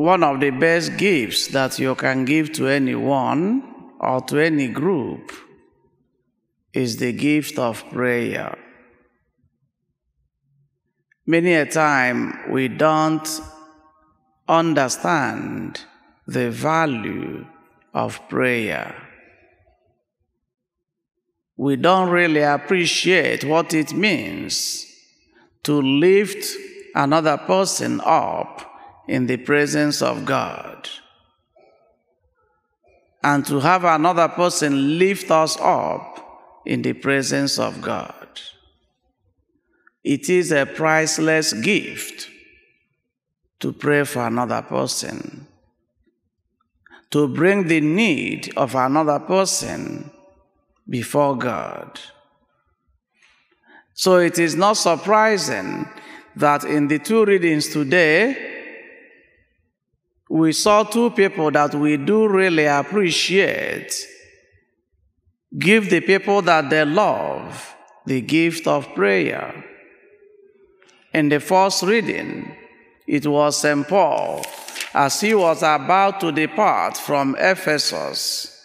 one of the best gifts that you can give to anyone or to any group is the gift of prayer. Many a time we don't understand the value of prayer. We don't really appreciate what it means to lift another person up in the presence of God and to have another person lift us up in the presence of God. It is a priceless gift to pray for another person, to bring the need of another person before God. So it is not surprising that in the two readings today, we saw two people that we do really appreciate give the people that they love the gift of prayer. In the first reading, it was St. Paul as he was about to depart from Ephesus.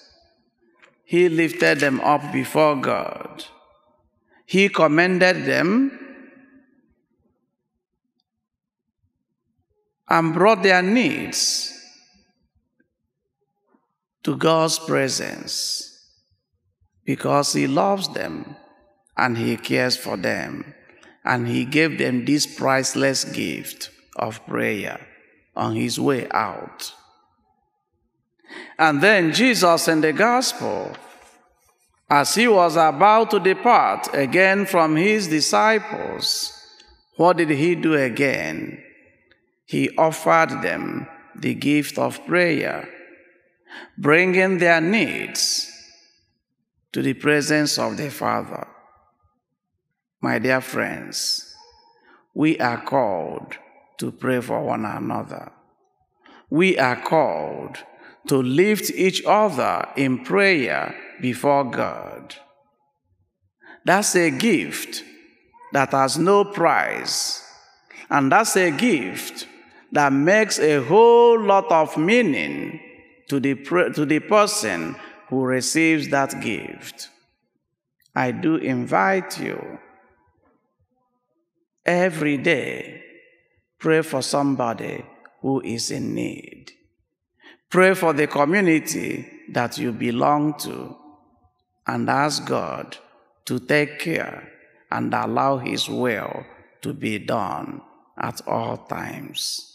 He lifted them up before God. He commended them and brought their needs to God's presence because He loves them and He cares for them. And He gave them this priceless gift of prayer on His way out. And then Jesus in the Gospel, as He was about to depart again from His disciples, what did He do again? He offered them the gift of prayer, bringing their needs to the presence of the Father. My dear friends, we are called to pray for one another. We are called to lift each other in prayer before God. That's a gift that has no price. And that's a gift that makes a whole lot of meaning to the, to the person who receives that gift. I do invite you every day, pray for somebody who is in need. Pray for the community that you belong to and ask God to take care and allow His will to be done at all times.